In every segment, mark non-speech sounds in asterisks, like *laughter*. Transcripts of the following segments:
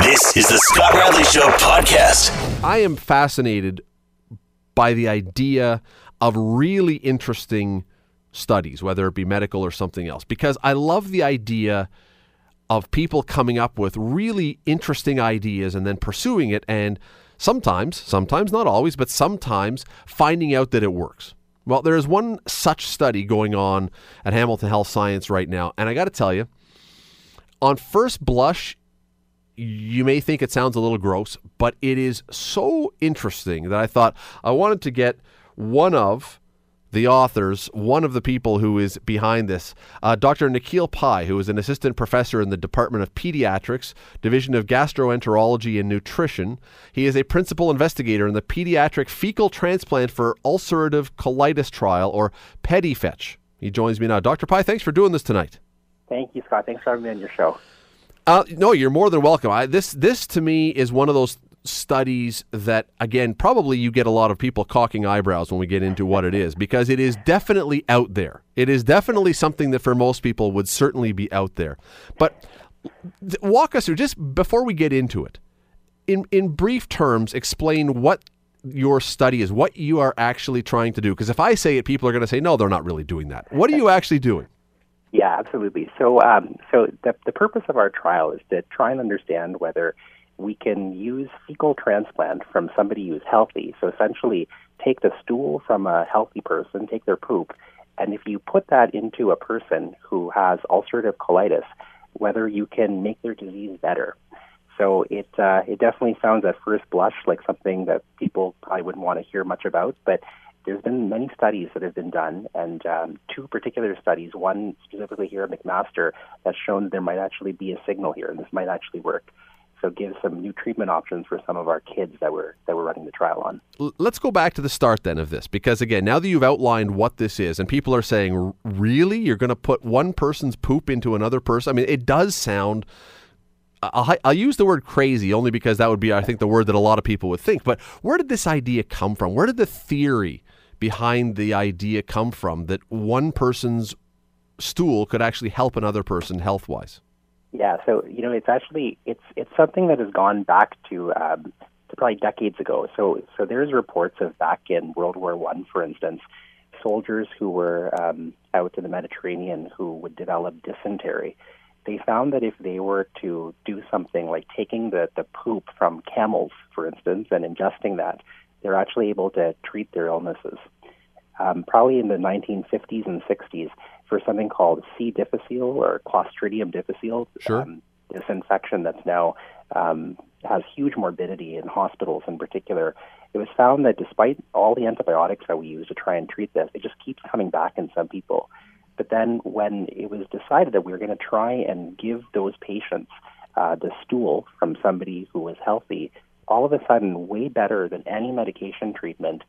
This is the Scott Radley Show podcast. I am fascinated by the idea of really interesting studies, whether it be medical or something else, because I love the idea of people coming up with really interesting ideas and then pursuing it and sometimes, sometimes not always, but sometimes finding out that it works. Well, there is one such study going on at Hamilton Health Science right now, and I got to tell you, on first blush, you may think it sounds a little gross, but it is so interesting that I thought I wanted to get one of the authors, one of the people who is behind this, uh, Dr. Nikhil Pai, who is an assistant professor in the Department of Pediatrics, Division of Gastroenterology and Nutrition. He is a principal investigator in the Pediatric Fecal Transplant for Ulcerative Colitis Trial, or PEDIFETCH. He joins me now. Dr. Pai, thanks for doing this tonight. Thank you, Scott. Thanks for having me on your show. Uh, no, you're more than welcome. I, this, this to me is one of those studies that again probably you get a lot of people cocking eyebrows when we get into what it is because it is definitely out there. It is definitely something that for most people would certainly be out there. But th- walk us through just before we get into it in in brief terms explain what your study is what you are actually trying to do. Because if i say it people are going to say no they're not really doing that. What are you actually doing yeah absolutely so um, so the, the purpose of our trial is to try and understand whether we can use fecal transplant from somebody who's healthy. So essentially, take the stool from a healthy person, take their poop, and if you put that into a person who has ulcerative colitis, whether you can make their disease better. So it uh, it definitely sounds at first blush like something that people probably wouldn't want to hear much about, but there's been many studies that have been done, and um, two particular studies, one specifically here at McMaster, that's shown that there might actually be a signal here, and this might actually work so give some new treatment options for some of our kids that we're that we're running the trial on. Let's go back to the start then of this because again, now that you've outlined what this is and people are saying, "Really? You're going to put one person's poop into another person?" I mean, it does sound I'll, I'll, use the word crazy only because that would be, I think, the word that a lot of people would think. But where did this idea come from? Where did the theory behind the idea come from that one person's stool could actually help another person health wise? Yeah, so you know, it's actually it's it's something that has gone back to um, to probably decades ago. So so there's reports of back in World War One, for instance, soldiers who were um, out in the Mediterranean who would develop dysentery. They found that if they were to do something like taking the, the poop from camels, for instance, and ingesting that, they're actually able to treat their illnesses. Um, probably in the 1950s and 60s, for something called C. difficile or Clostridium difficile. Sure. Um, this infection that's now um, has huge morbidity in hospitals in particular. It was found that despite all the antibiotics that we use to try and treat this, it just keeps coming back in some people. But then when it was decided that we were going to try and give those patients uh, the stool from somebody who was healthy, all of a sudden, way better than any medication treatment,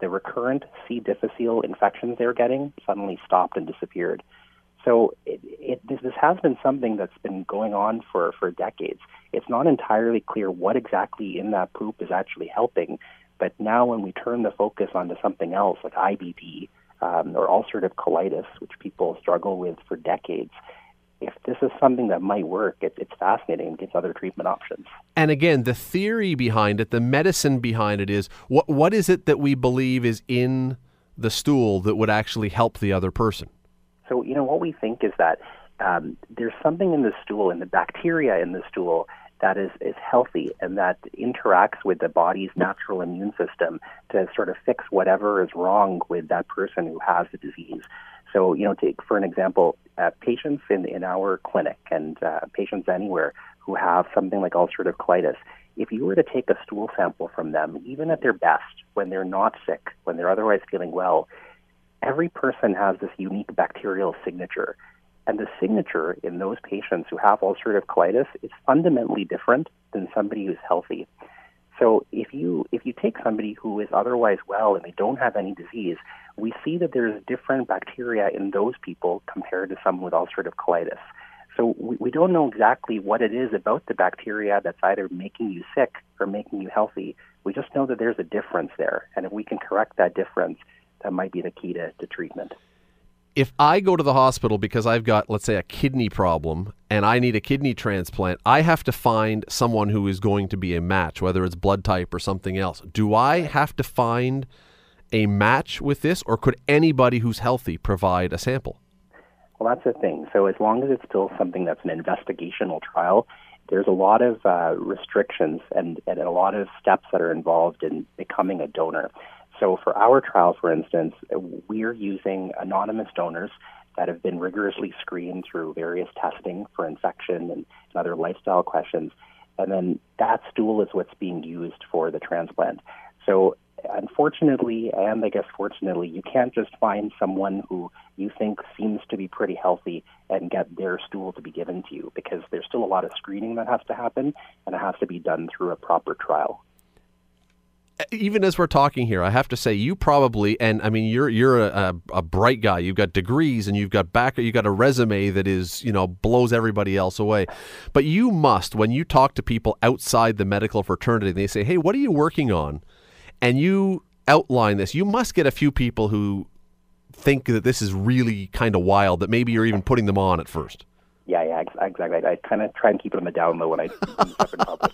the recurrent C. difficile infections they were getting suddenly stopped and disappeared. So it, it, this, this has been something that's been going on for, for decades. It's not entirely clear what exactly in that poop is actually helping, but now when we turn the focus onto something else like IBD um, or ulcerative colitis, which people struggle with for decades, if this is something that might work, it, it's fascinating and gives other treatment options. And again, the theory behind it, the medicine behind it is what what is it that we believe is in the stool that would actually help the other person? So, you know, what we think is that um, there's something in the stool, in the bacteria in the stool, that is, is healthy and that interacts with the body's natural immune system to sort of fix whatever is wrong with that person who has the disease. So, you know, take for an example, uh, patients in, in our clinic and uh, patients anywhere who have something like ulcerative colitis, if you were to take a stool sample from them, even at their best, when they're not sick, when they're otherwise feeling well, every person has this unique bacterial signature. And the signature in those patients who have ulcerative colitis is fundamentally different than somebody who's healthy. So if you if you take somebody who is otherwise well and they don't have any disease, we see that there's different bacteria in those people compared to someone with ulcerative colitis. So we, we don't know exactly what it is about the bacteria that's either making you sick or making you healthy. We just know that there's a difference there, and if we can correct that difference, that might be the key to, to treatment. If I go to the hospital because I've got, let's say, a kidney problem and I need a kidney transplant, I have to find someone who is going to be a match, whether it's blood type or something else. Do I have to find a match with this, or could anybody who's healthy provide a sample? Well, that's the thing. So, as long as it's still something that's an investigational trial, there's a lot of uh, restrictions and, and a lot of steps that are involved in becoming a donor. So, for our trial, for instance, we're using anonymous donors that have been rigorously screened through various testing for infection and other lifestyle questions. And then that stool is what's being used for the transplant. So, unfortunately, and I guess fortunately, you can't just find someone who you think seems to be pretty healthy and get their stool to be given to you because there's still a lot of screening that has to happen and it has to be done through a proper trial even as we're talking here, I have to say you probably, and I mean you're you're a, a, bright guy. You've got degrees and you've got back, you got a resume that is you know blows everybody else away. But you must, when you talk to people outside the medical fraternity, they say, "Hey, what are you working on?" and you outline this, you must get a few people who think that this is really kind of wild. That maybe you're even putting them on at first. Yeah, yeah, exactly. I, kind of try and keep it on the down low when I do in public.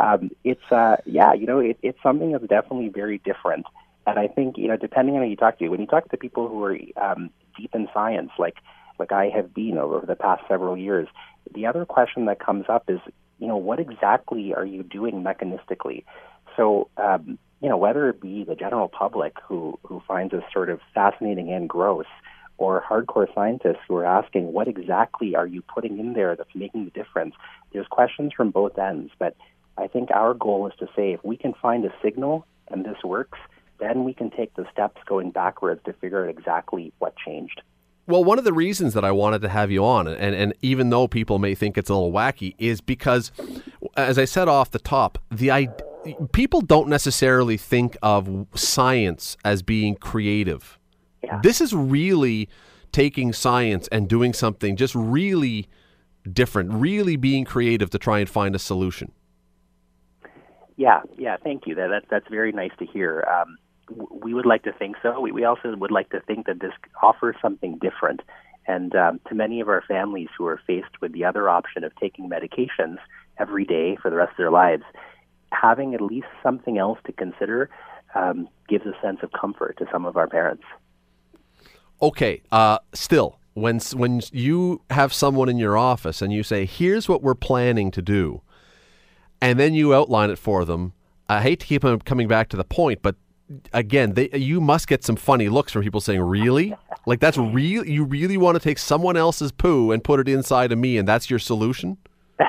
Um, it's uh, yeah, you know, it, it's something that's definitely very different. And I think you know, depending on who you talk to, when you talk to people who are um, deep in science, like like I have been over the past several years, the other question that comes up is, you know, what exactly are you doing mechanistically? So um, you know, whether it be the general public who, who finds this sort of fascinating and gross, or hardcore scientists who are asking, what exactly are you putting in there that's making the difference? There's questions from both ends, but I think our goal is to say if we can find a signal and this works, then we can take the steps going backwards to figure out exactly what changed. Well, one of the reasons that I wanted to have you on, and, and even though people may think it's a little wacky, is because, as I said off the top, the idea people don't necessarily think of science as being creative. Yeah. This is really taking science and doing something just really different, really being creative to try and find a solution. Yeah, yeah, thank you. That, that that's very nice to hear. Um, we would like to think so. We, we also would like to think that this offers something different. And um, to many of our families who are faced with the other option of taking medications every day for the rest of their lives, having at least something else to consider um, gives a sense of comfort to some of our parents. Okay, uh, still, when when you have someone in your office and you say, "Here's what we're planning to do," and then you outline it for them, I hate to keep them coming back to the point, but again, they, you must get some funny looks from people saying, "Really? like that's real? You really want to take someone else's poo and put it inside of me, and that's your solution?" *laughs*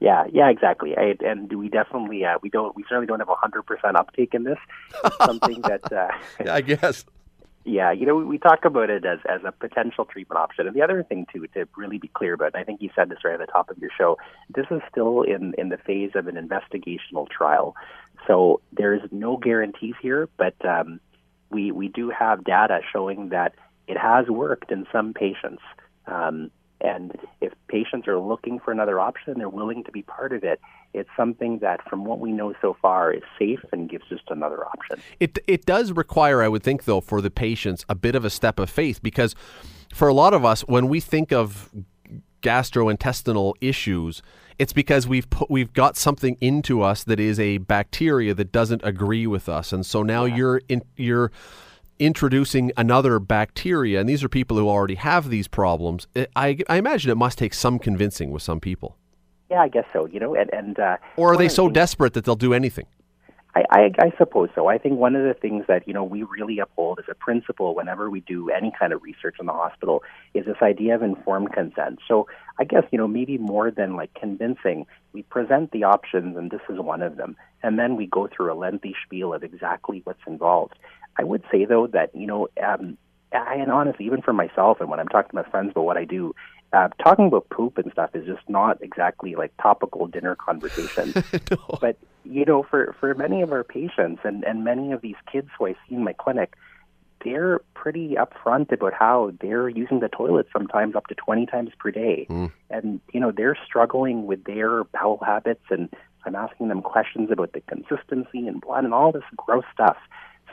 Yeah, yeah, exactly. I, and do we definitely uh, we don't we certainly don't have a hundred percent uptake in this. It's something that uh, *laughs* yeah, I guess. Yeah, you know, we, talk about it as as a potential treatment option. And the other thing too, to really be clear about, I think you said this right at the top of your show. This is still in in the phase of an investigational trial, so there is no guarantees here. But um, we we do have data showing that it has worked in some patients. Um, and if patients are looking for another option, they're willing to be part of it. It's something that, from what we know so far, is safe and gives just another option. It it does require, I would think, though, for the patients, a bit of a step of faith because, for a lot of us, when we think of gastrointestinal issues, it's because we've put we've got something into us that is a bacteria that doesn't agree with us, and so now yeah. you're in you're introducing another bacteria, and these are people who already have these problems, I, I imagine it must take some convincing with some people. Yeah, I guess so. You know, and, and uh, or are they so things, desperate that they'll do anything? I, I, I suppose so. I think one of the things that you know we really uphold as a principle whenever we do any kind of research in the hospital is this idea of informed consent. So I guess you know maybe more than like convincing, we present the options, and this is one of them, and then we go through a lengthy spiel of exactly what's involved. I would say though that you know, um, I, and honestly, even for myself, and when I'm talking to my friends about what I do, uh, talking about poop and stuff is just not exactly like topical dinner conversation. *laughs* no. But you know, for for many of our patients and and many of these kids who I see in my clinic, they're pretty upfront about how they're using the toilet sometimes up to 20 times per day. Mm. And, you know, they're struggling with their bowel habits and I'm asking them questions about the consistency and blood and all this gross stuff.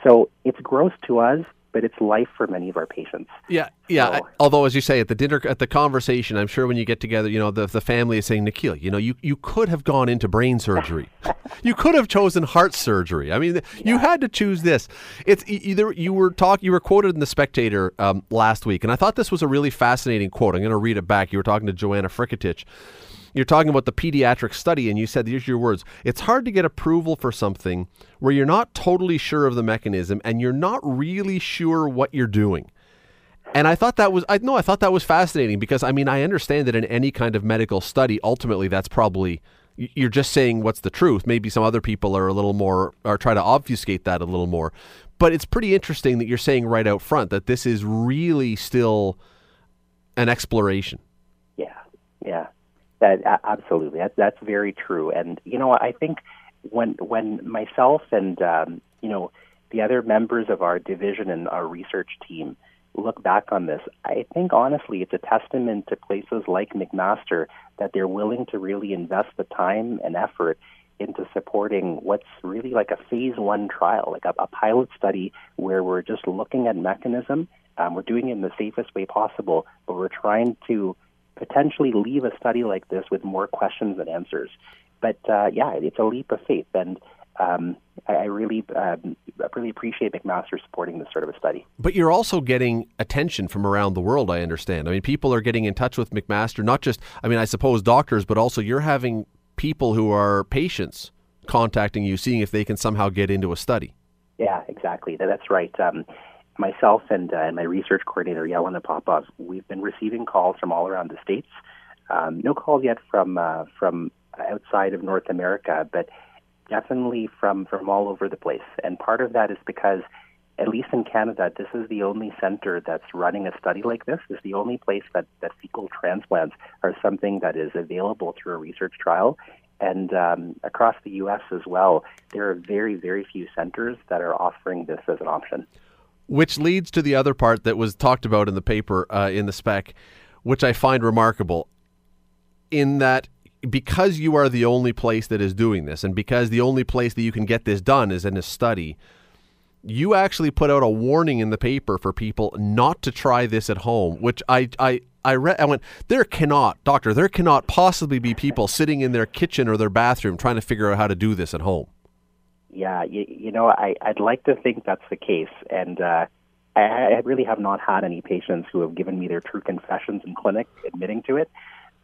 So it's gross to us, but it's life for many of our patients. Yeah, yeah. So- I- although, as you say, at the dinner, at the conversation, I'm sure when you get together, you know, the, the family is saying, Nikhil, you know, you, you could have gone into brain surgery. *laughs* you could have chosen heart surgery. I mean, you had to choose this. It's either you were talk, you were quoted in the Spectator um, last week, and I thought this was a really fascinating quote. I'm going to read it back. You were talking to Joanna Frketich. You're talking about the pediatric study, and you said, here's your words it's hard to get approval for something where you're not totally sure of the mechanism and you're not really sure what you're doing. And I thought that was I no, I thought that was fascinating because I mean I understand that in any kind of medical study, ultimately that's probably you're just saying what's the truth. Maybe some other people are a little more or try to obfuscate that a little more. But it's pretty interesting that you're saying right out front that this is really still an exploration. Yeah, yeah, that absolutely. That, that's very true. And you know, I think when when myself and um, you know the other members of our division and our research team look back on this, I think honestly it's a testament to places like McMaster that they're willing to really invest the time and effort into supporting what's really like a phase one trial, like a, a pilot study where we're just looking at mechanism. Um, we're doing it in the safest way possible, but we're trying to potentially leave a study like this with more questions than answers. But uh, yeah, it's a leap of faith, and um, I, I really, um, I really appreciate McMaster supporting this sort of a study. But you're also getting attention from around the world, I understand. I mean, people are getting in touch with McMaster, not just, I mean, I suppose doctors, but also you're having people who are patients contacting you, seeing if they can somehow get into a study. Yeah, exactly. That's right. Um, myself and, uh, and my research coordinator, Yelena Popov, we've been receiving calls from all around the states. Um, no calls yet from uh, from outside of North America, but definitely from from all over the place. And part of that is because, at least in Canada, this is the only center that's running a study like this. It's the only place that that fecal transplants are something that is available through a research trial. And um, across the U.S. as well, there are very, very few centers that are offering this as an option. Which leads to the other part that was talked about in the paper, uh, in the spec, which I find remarkable, in that because you are the only place that is doing this, and because the only place that you can get this done is in a study, you actually put out a warning in the paper for people not to try this at home, which I I I read. I went, there cannot, doctor, there cannot possibly be people sitting in their kitchen or their bathroom trying to figure out how to do this at home. Yeah, you, you know, I, I'd like to think that's the case, and uh, I, I really have not had any patients who have given me their true confessions in clinic admitting to it.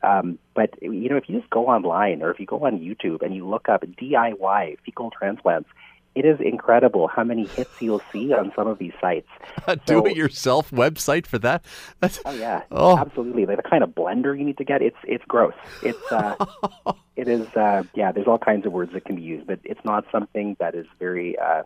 Um, but you know, if you just go online or if you go on YouTube and you look up DIY fecal transplants, it is incredible how many hits you'll see on some of these sites. *laughs* A So- do-it-yourself website for that? *laughs* That's, Oh yeah, Oh. absolutely. Like the kind of blender you need to get, it's it's gross. It's uh, *laughs* it is uh, yeah. There's all kinds of words that can be used, but it's not something that is very uh,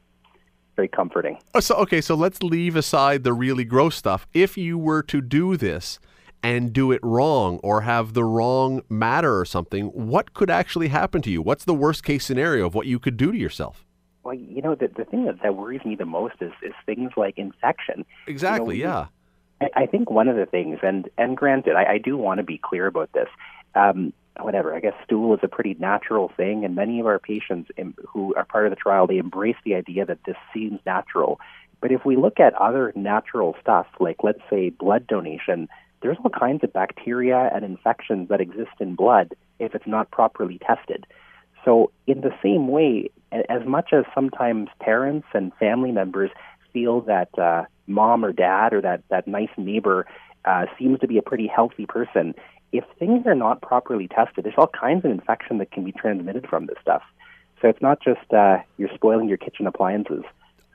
very comforting. Oh, So okay, so let's leave aside the really gross stuff. If you were to do this and do it wrong or have the wrong matter or something, what could actually happen to you? What's the worst case scenario of what you could do to yourself? Well, you know, the the thing that, that worries me the most is is things like infection. Exactly, You know, yeah. I, I think one of the things, and and granted, I, I do want to be clear about this. Um, whatever, I guess stool is a pretty natural thing, and many of our patients em- who are part of the trial they embrace the idea that this seems natural. But if we look at other natural stuff, like let's say blood donation, there's all kinds of bacteria and infections that exist in blood if it's not properly tested. So, in the same way, as much as sometimes parents and family members feel that uh, mom or dad or that, that nice neighbor uh, seems to be a pretty healthy person, if things are not properly tested, there's all kinds of infection that can be transmitted from this stuff. So, it's not just uh, you're spoiling your kitchen appliances.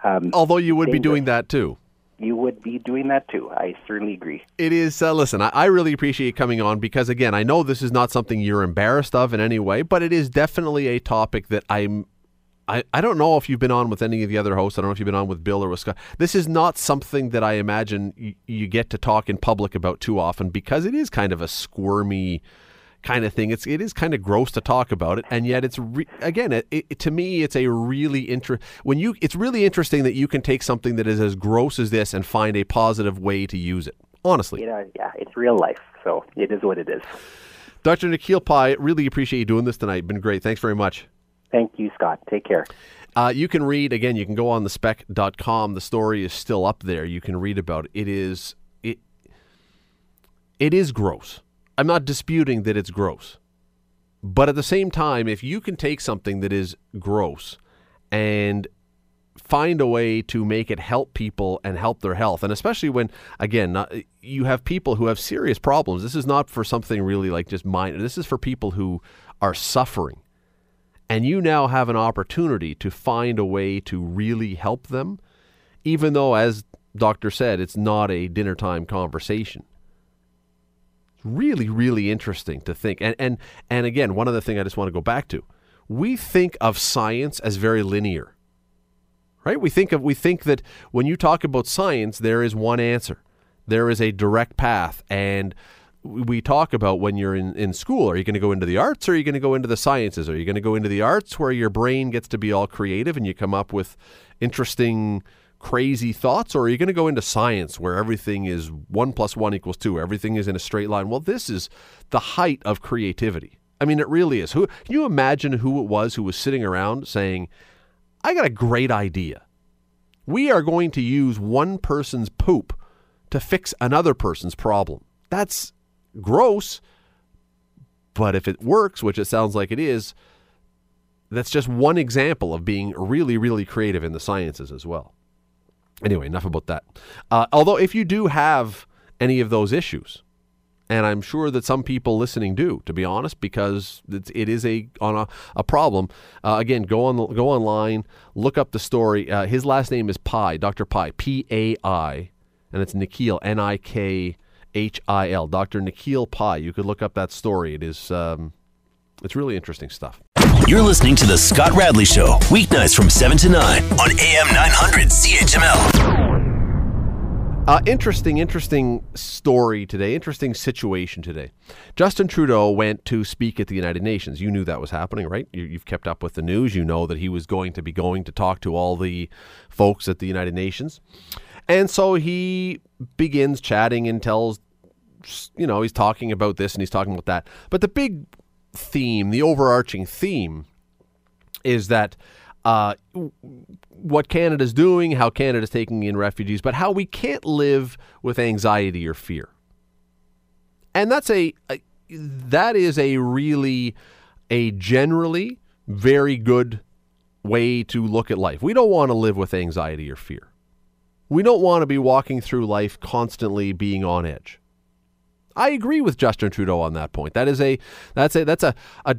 Um, Although you would be doing that too. You would be doing that too. I certainly agree. It is, uh, listen, I, I really appreciate coming on because, again, I know this is not something you're embarrassed of in any way, but it is definitely a topic that I'm. I, I don't know if you've been on with any of the other hosts. I don't know if you've been on with Bill or with Scott. This is not something that I imagine you get to talk in public about too often because it is kind of a squirmy kind of thing. It's it is kind of gross to talk about it, and yet it's re- again it, it, to me it's a really inter when you it's really interesting that you can take something that is as gross as this and find a positive way to use it. Honestly, You know, yeah, it's real life, so it is what it is. Dr. Nikhil Pai, really appreciate you doing this tonight. Been great. Thanks very much. Thank you, Scott. Take care. Uh, you can read again. You can go on the spec.com. The story is still up there. You can read about it. It is it. It is gross. I'm not disputing that it's gross, but at the same time, if you can take something that is gross and find a way to make it help people and help their health, and especially when again not, you have people who have serious problems. This is not for something really like just minor. This is for people who are suffering and you now have an opportunity to find a way to really help them, even though, as Doctor said, it's not a dinner time conversation. Really, really interesting to think. And and and again, one other thing I just want to go back to. We think of science as very linear. Right? We think of we think that when you talk about science, there is one answer. There is a direct path and we talk about when you're in, in school. Are you going to go into the arts or are you going to go into the sciences? Are you going to go into the arts where your brain gets to be all creative and you come up with interesting, crazy thoughts? Or are you going to go into science where everything is one plus one equals two? Everything is in a straight line. Well, this is the height of creativity. I mean, it really is. Who can you imagine who it was who was sitting around saying, I got a great idea. We are going to use one person's poop to fix another person's problem. That's gross, but if it works, which it sounds like it is, that's just one example of being really, really creative in the sciences as well. Anyway, enough about that. Uh, although, if you do have any of those issues, and I'm sure that some people listening do, to be honest, because it is a on a, a problem. Uh, again, go on go online, look up the story. Uh, his last name is Pai, Dr. Pai, P A I, and it's Nikhil, N I K H I L, Dr. Nikhil Pai. You could look up that story. It is, um, it's really interesting stuff. You're listening to The Scott Radley Show, weeknights from 7 to 9 on AM 900 CHML. Uh, interesting, interesting story today. Interesting situation today. Justin Trudeau went to speak at the United Nations. You knew that was happening, right? You, you've kept up with the news. You know that he was going to be going to talk to all the folks at the United Nations. And so he begins chatting and tells, you know, he's talking about this and he's talking about that. But the big theme, the overarching theme, is that uh, what Canada's doing, how Canada's taking in refugees, but how we can't live with anxiety or fear. And that's a, a that is a really a generally very good way to look at life. We don't want to live with anxiety or fear. We don't want to be walking through life constantly being on edge. I agree with Justin Trudeau on that point. That is a that's a that's a, a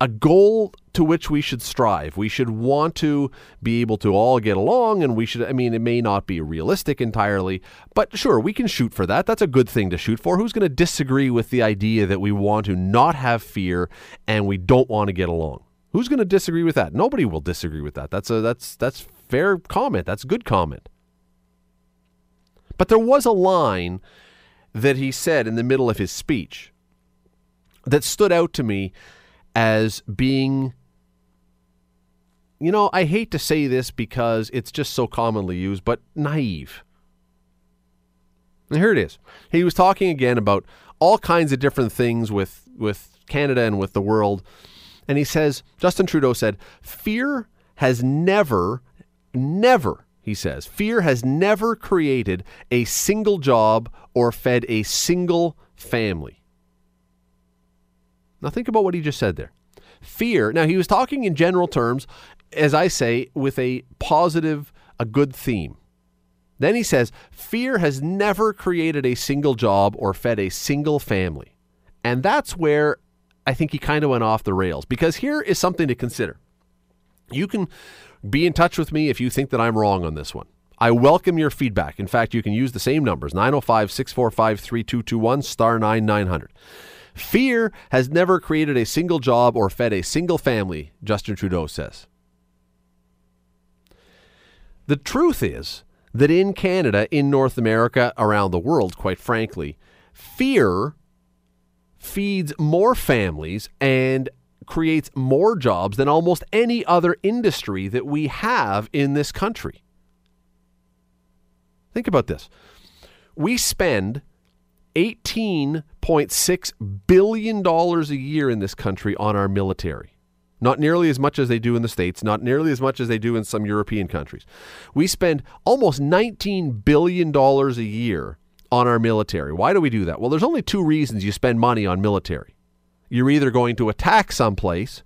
a goal to which we should strive. We should want to be able to all get along, and we should, I mean, it may not be realistic entirely, but sure, we can shoot for that. That's a good thing to shoot for. Who's going to disagree with the idea that we want to not have fear and we don't want to get along? Who's going to disagree with that? Nobody will disagree with that. That's a that's that's fair comment. That's good comment. But there was a line that he said in the middle of his speech that stood out to me as being you know, I hate to say this because it's just so commonly used, but naive. And here it is. He was talking again about all kinds of different things with, with Canada and with the world. And he says, Justin Trudeau said, fear has never, never he says. Fear has never created a single job or fed a single family. Now, think about what he just said there. Fear, now he was talking in general terms, as I say, with a positive, a good theme. Then he says, Fear has never created a single job or fed a single family. And that's where I think he kind of went off the rails because here is something to consider. You can be in touch with me if you think that I'm wrong on this one. I welcome your feedback. In fact, you can use the same numbers 905 645 3221 star 9900. Fear has never created a single job or fed a single family, Justin Trudeau says. The truth is that in Canada, in North America, around the world, quite frankly, fear feeds more families and creates more jobs than almost any other industry that we have in this country. Think about this. We spend $18.6 billion a year in this country on our military. Not nearly as much as they do in the States, not nearly as much as they do in some European countries. We spend almost $19 billion a year on our military. Why do we do that? Well, there's only two reasons you spend money on military. You're either going to attack someplace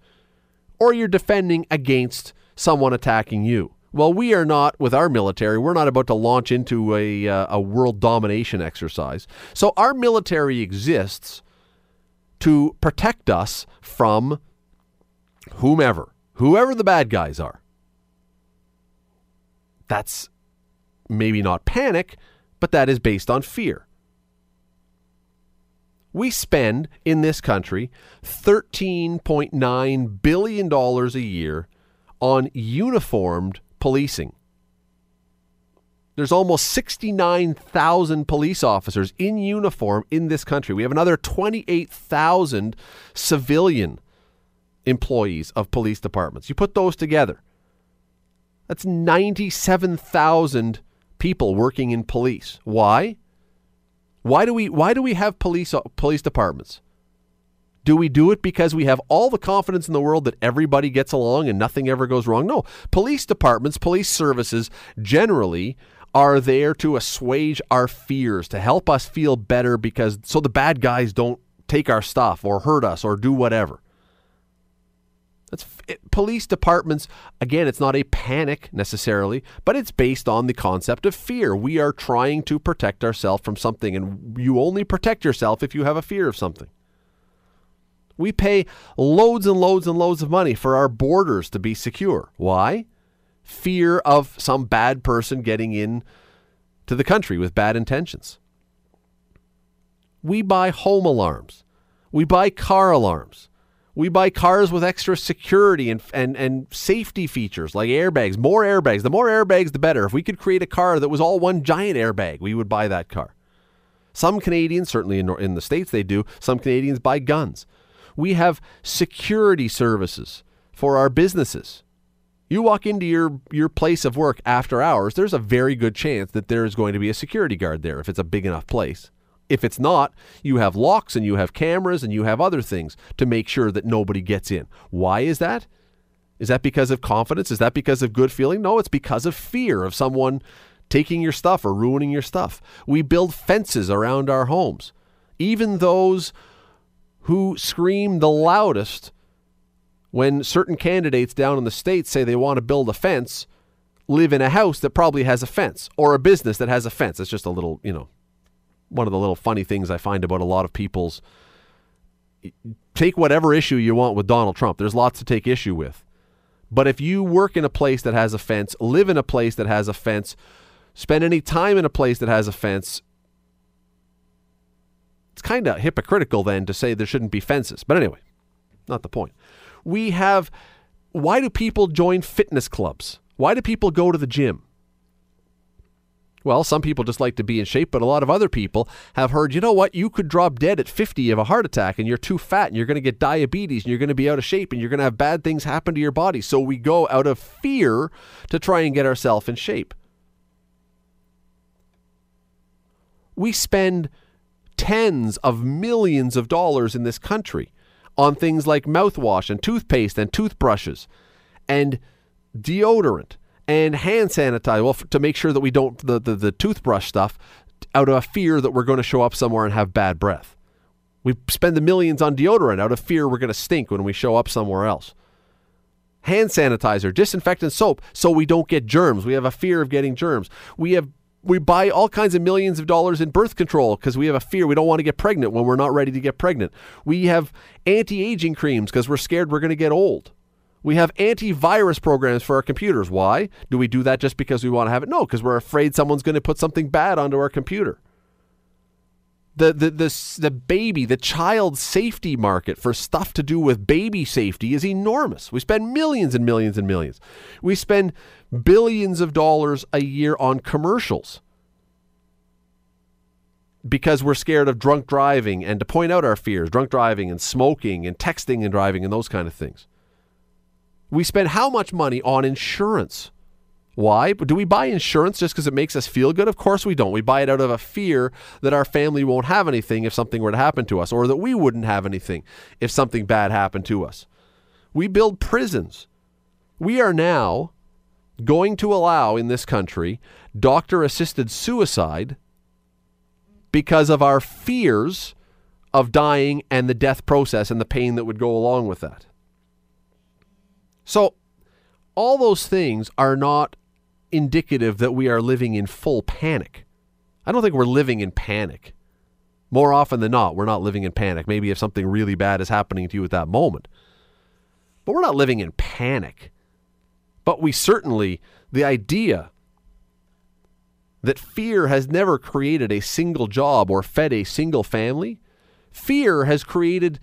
or you're defending against someone attacking you. Well, we are not with our military. We're not about to launch into a, uh, a world domination exercise. So our military exists to protect us from whomever, whoever the bad guys are. That's maybe not panic, but that is based on fear. We spend in this country $13.9 billion a year on uniformed policing. There's almost 69,000 police officers in uniform in this country. We have another 28,000 civilian employees of police departments. You put those together, that's 97,000 people working in police. Why? Why do we why do we have police uh, police departments? Do we do it because we have all the confidence in the world that everybody gets along and nothing ever goes wrong? No. Police departments, police services generally are there to assuage our fears, to help us feel better because so the bad guys don't take our stuff or hurt us or do whatever. That's it, police departments. Again, it's not a panic necessarily, but it's based on the concept of fear. We are trying to protect ourselves from something, and you only protect yourself if you have a fear of something. We pay loads and loads and loads of money for our borders to be secure. Why? Fear of some bad person getting in to the country with bad intentions. We buy home alarms. We buy car alarms. We buy cars with extra security and, and, and safety features like airbags, more airbags. The more airbags, the better. If we could create a car that was all one giant airbag, we would buy that car. Some Canadians, certainly in, in the States, they do, some Canadians buy guns. We have security services for our businesses. You walk into your, your place of work after hours, there's a very good chance that there is going to be a security guard there if it's a big enough place. If it's not, you have locks and you have cameras and you have other things to make sure that nobody gets in. Why is that? Is that because of confidence? Is that because of good feeling? No, it's because of fear of someone taking your stuff or ruining your stuff. We build fences around our homes. Even those who scream the loudest when certain candidates down in the states say they want to build a fence live in a house that probably has a fence or a business that has a fence. It's just a little, you know, one of the little funny things I find about a lot of people's take whatever issue you want with Donald Trump. There's lots to take issue with. But if you work in a place that has a fence, live in a place that has a fence, spend any time in a place that has a fence, it's kind of hypocritical then to say there shouldn't be fences. But anyway, not the point. We have why do people join fitness clubs? Why do people go to the gym? Well, some people just like to be in shape, but a lot of other people have heard, you know what, you could drop dead at 50 of a heart attack and you're too fat and you're going to get diabetes and you're going to be out of shape and you're going to have bad things happen to your body. So we go out of fear to try and get ourselves in shape. We spend tens of millions of dollars in this country on things like mouthwash and toothpaste and toothbrushes and deodorant and hand sanitizer. Well, to make sure that we don't the, the, the toothbrush stuff out of a fear that we're going to show up somewhere and have bad breath. We spend the millions on deodorant out of fear we're going to stink when we show up somewhere else. Hand sanitizer, disinfectant soap, so we don't get germs. We have a fear of getting germs. We have we buy all kinds of millions of dollars in birth control because we have a fear we don't want to get pregnant when we're not ready to get pregnant. We have anti-aging creams because we're scared we're going to get old. We have antivirus programs for our computers. Why? Do we do that just because we want to have it? No, because we're afraid someone's going to put something bad onto our computer. The, the, the, the baby, the child safety market for stuff to do with baby safety is enormous. We spend millions and millions and millions. We spend billions of dollars a year on commercials because we're scared of drunk driving and to point out our fears drunk driving and smoking and texting and driving and those kind of things. We spend how much money on insurance? Why? Do we buy insurance just because it makes us feel good? Of course we don't. We buy it out of a fear that our family won't have anything if something were to happen to us, or that we wouldn't have anything if something bad happened to us. We build prisons. We are now going to allow in this country doctor assisted suicide because of our fears of dying and the death process and the pain that would go along with that. So, all those things are not indicative that we are living in full panic. I don't think we're living in panic. More often than not, we're not living in panic. Maybe if something really bad is happening to you at that moment. But we're not living in panic. But we certainly, the idea that fear has never created a single job or fed a single family, fear has created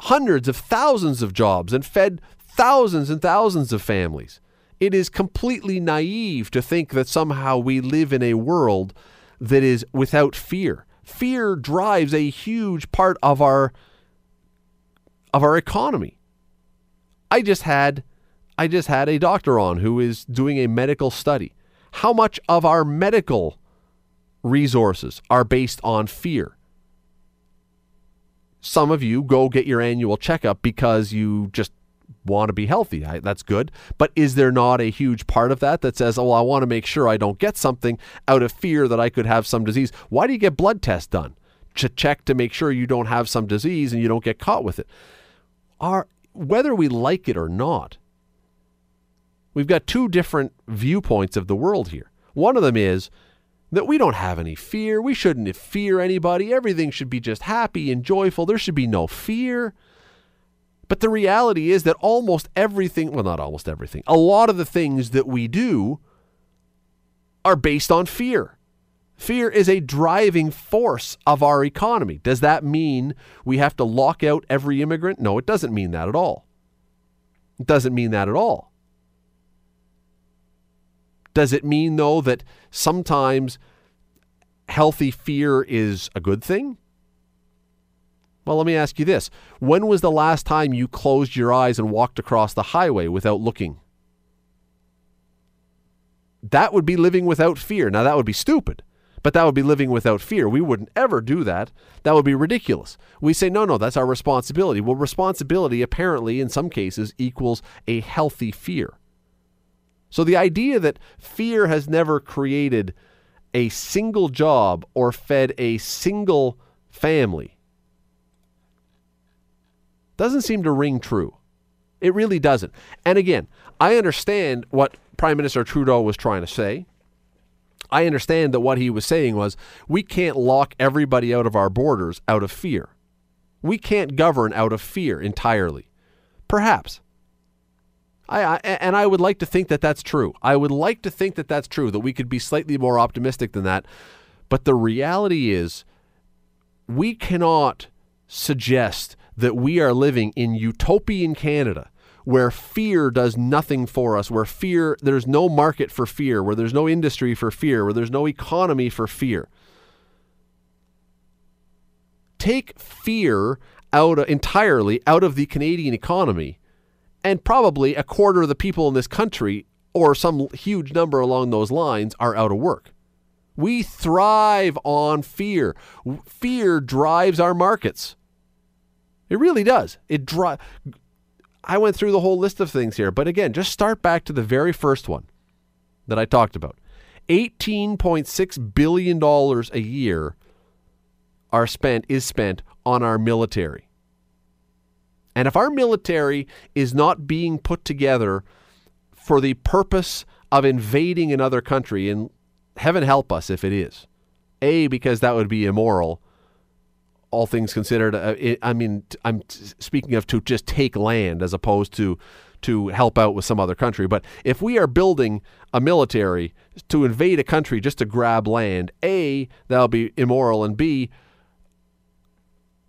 hundreds of thousands of jobs and fed thousands and thousands of families. It is completely naive to think that somehow we live in a world that is without fear. Fear drives a huge part of our of our economy. I just had I just had a doctor on who is doing a medical study. How much of our medical resources are based on fear? Some of you go get your annual checkup because you just want to be healthy. I, that's good. But is there not a huge part of that that says, oh, I want to make sure I don't get something out of fear that I could have some disease? Why do you get blood tests done? To check to make sure you don't have some disease and you don't get caught with it. Are, whether we like it or not, we've got two different viewpoints of the world here. One of them is that we don't have any fear. We shouldn't fear anybody. Everything should be just happy and joyful. There should be no fear. But the reality is that almost everything, well, not almost everything, a lot of the things that we do are based on fear. Fear is a driving force of our economy. Does that mean we have to lock out every immigrant? No, it doesn't mean that at all. It doesn't mean that at all. Does it mean, though, that sometimes healthy fear is a good thing? Well, let me ask you this. When was the last time you closed your eyes and walked across the highway without looking? That would be living without fear. Now, that would be stupid, but that would be living without fear. We wouldn't ever do that. That would be ridiculous. We say, no, no, that's our responsibility. Well, responsibility apparently, in some cases, equals a healthy fear. So the idea that fear has never created a single job or fed a single family doesn't seem to ring true. It really doesn't. And again, I understand what Prime Minister Trudeau was trying to say. I understand that what he was saying was we can't lock everybody out of our borders out of fear. We can't govern out of fear entirely. Perhaps. I, I, and I would like to think that that's true. I would like to think that that's true, that we could be slightly more optimistic than that. But the reality is, we cannot suggest that we are living in utopian Canada where fear does nothing for us, where fear, there's no market for fear, where there's no industry for fear, where there's no economy for fear. Take fear out entirely out of the Canadian economy, and probably a quarter of the people in this country, or some huge number along those lines, are out of work. We thrive on fear. Fear drives our markets. It really does. It dri- I went through the whole list of things here, but again, just start back to the very first one that I talked about. $18.6 billion a year are spent is spent on our military. And if our military is not being put together for the purpose of invading another country, and heaven help us if it is, A, because that would be immoral, all things considered, uh, it, I mean, I'm speaking of to just take land as opposed to to help out with some other country. But if we are building a military to invade a country just to grab land, A, that'll be immoral, and B,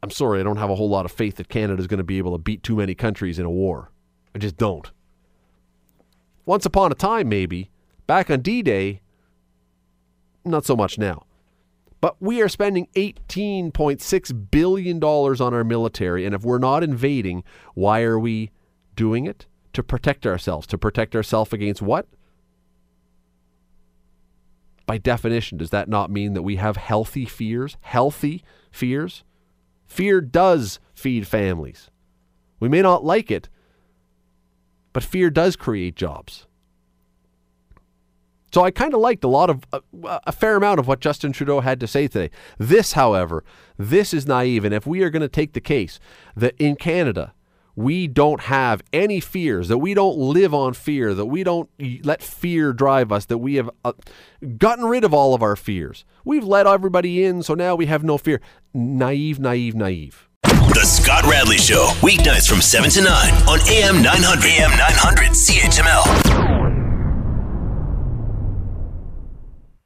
I'm sorry, I don't have a whole lot of faith that Canada is going to be able to beat too many countries in a war. I just don't. Once upon a time, maybe, back on D Day, not so much now. But we are spending $18.6 billion on our military. And if we're not invading, why are we doing it? To protect ourselves. To protect ourselves against what? By definition, does that not mean that we have healthy fears? Healthy fears? Fear does feed families. We may not like it, but fear does create jobs. So I kind of liked a lot of uh, a fair amount of what Justin Trudeau had to say today. This, however, this is naive, and if we are going to take the case that in Canada we don't have any fears, that we don't live on fear, that we don't let fear drive us, that we have uh, gotten rid of all of our fears. We've let everybody in, so now we have no fear. Naive, naive, naive. The Scott Radley Show, weeknights from 7 to 9 on AM 900. AM 900 CHML.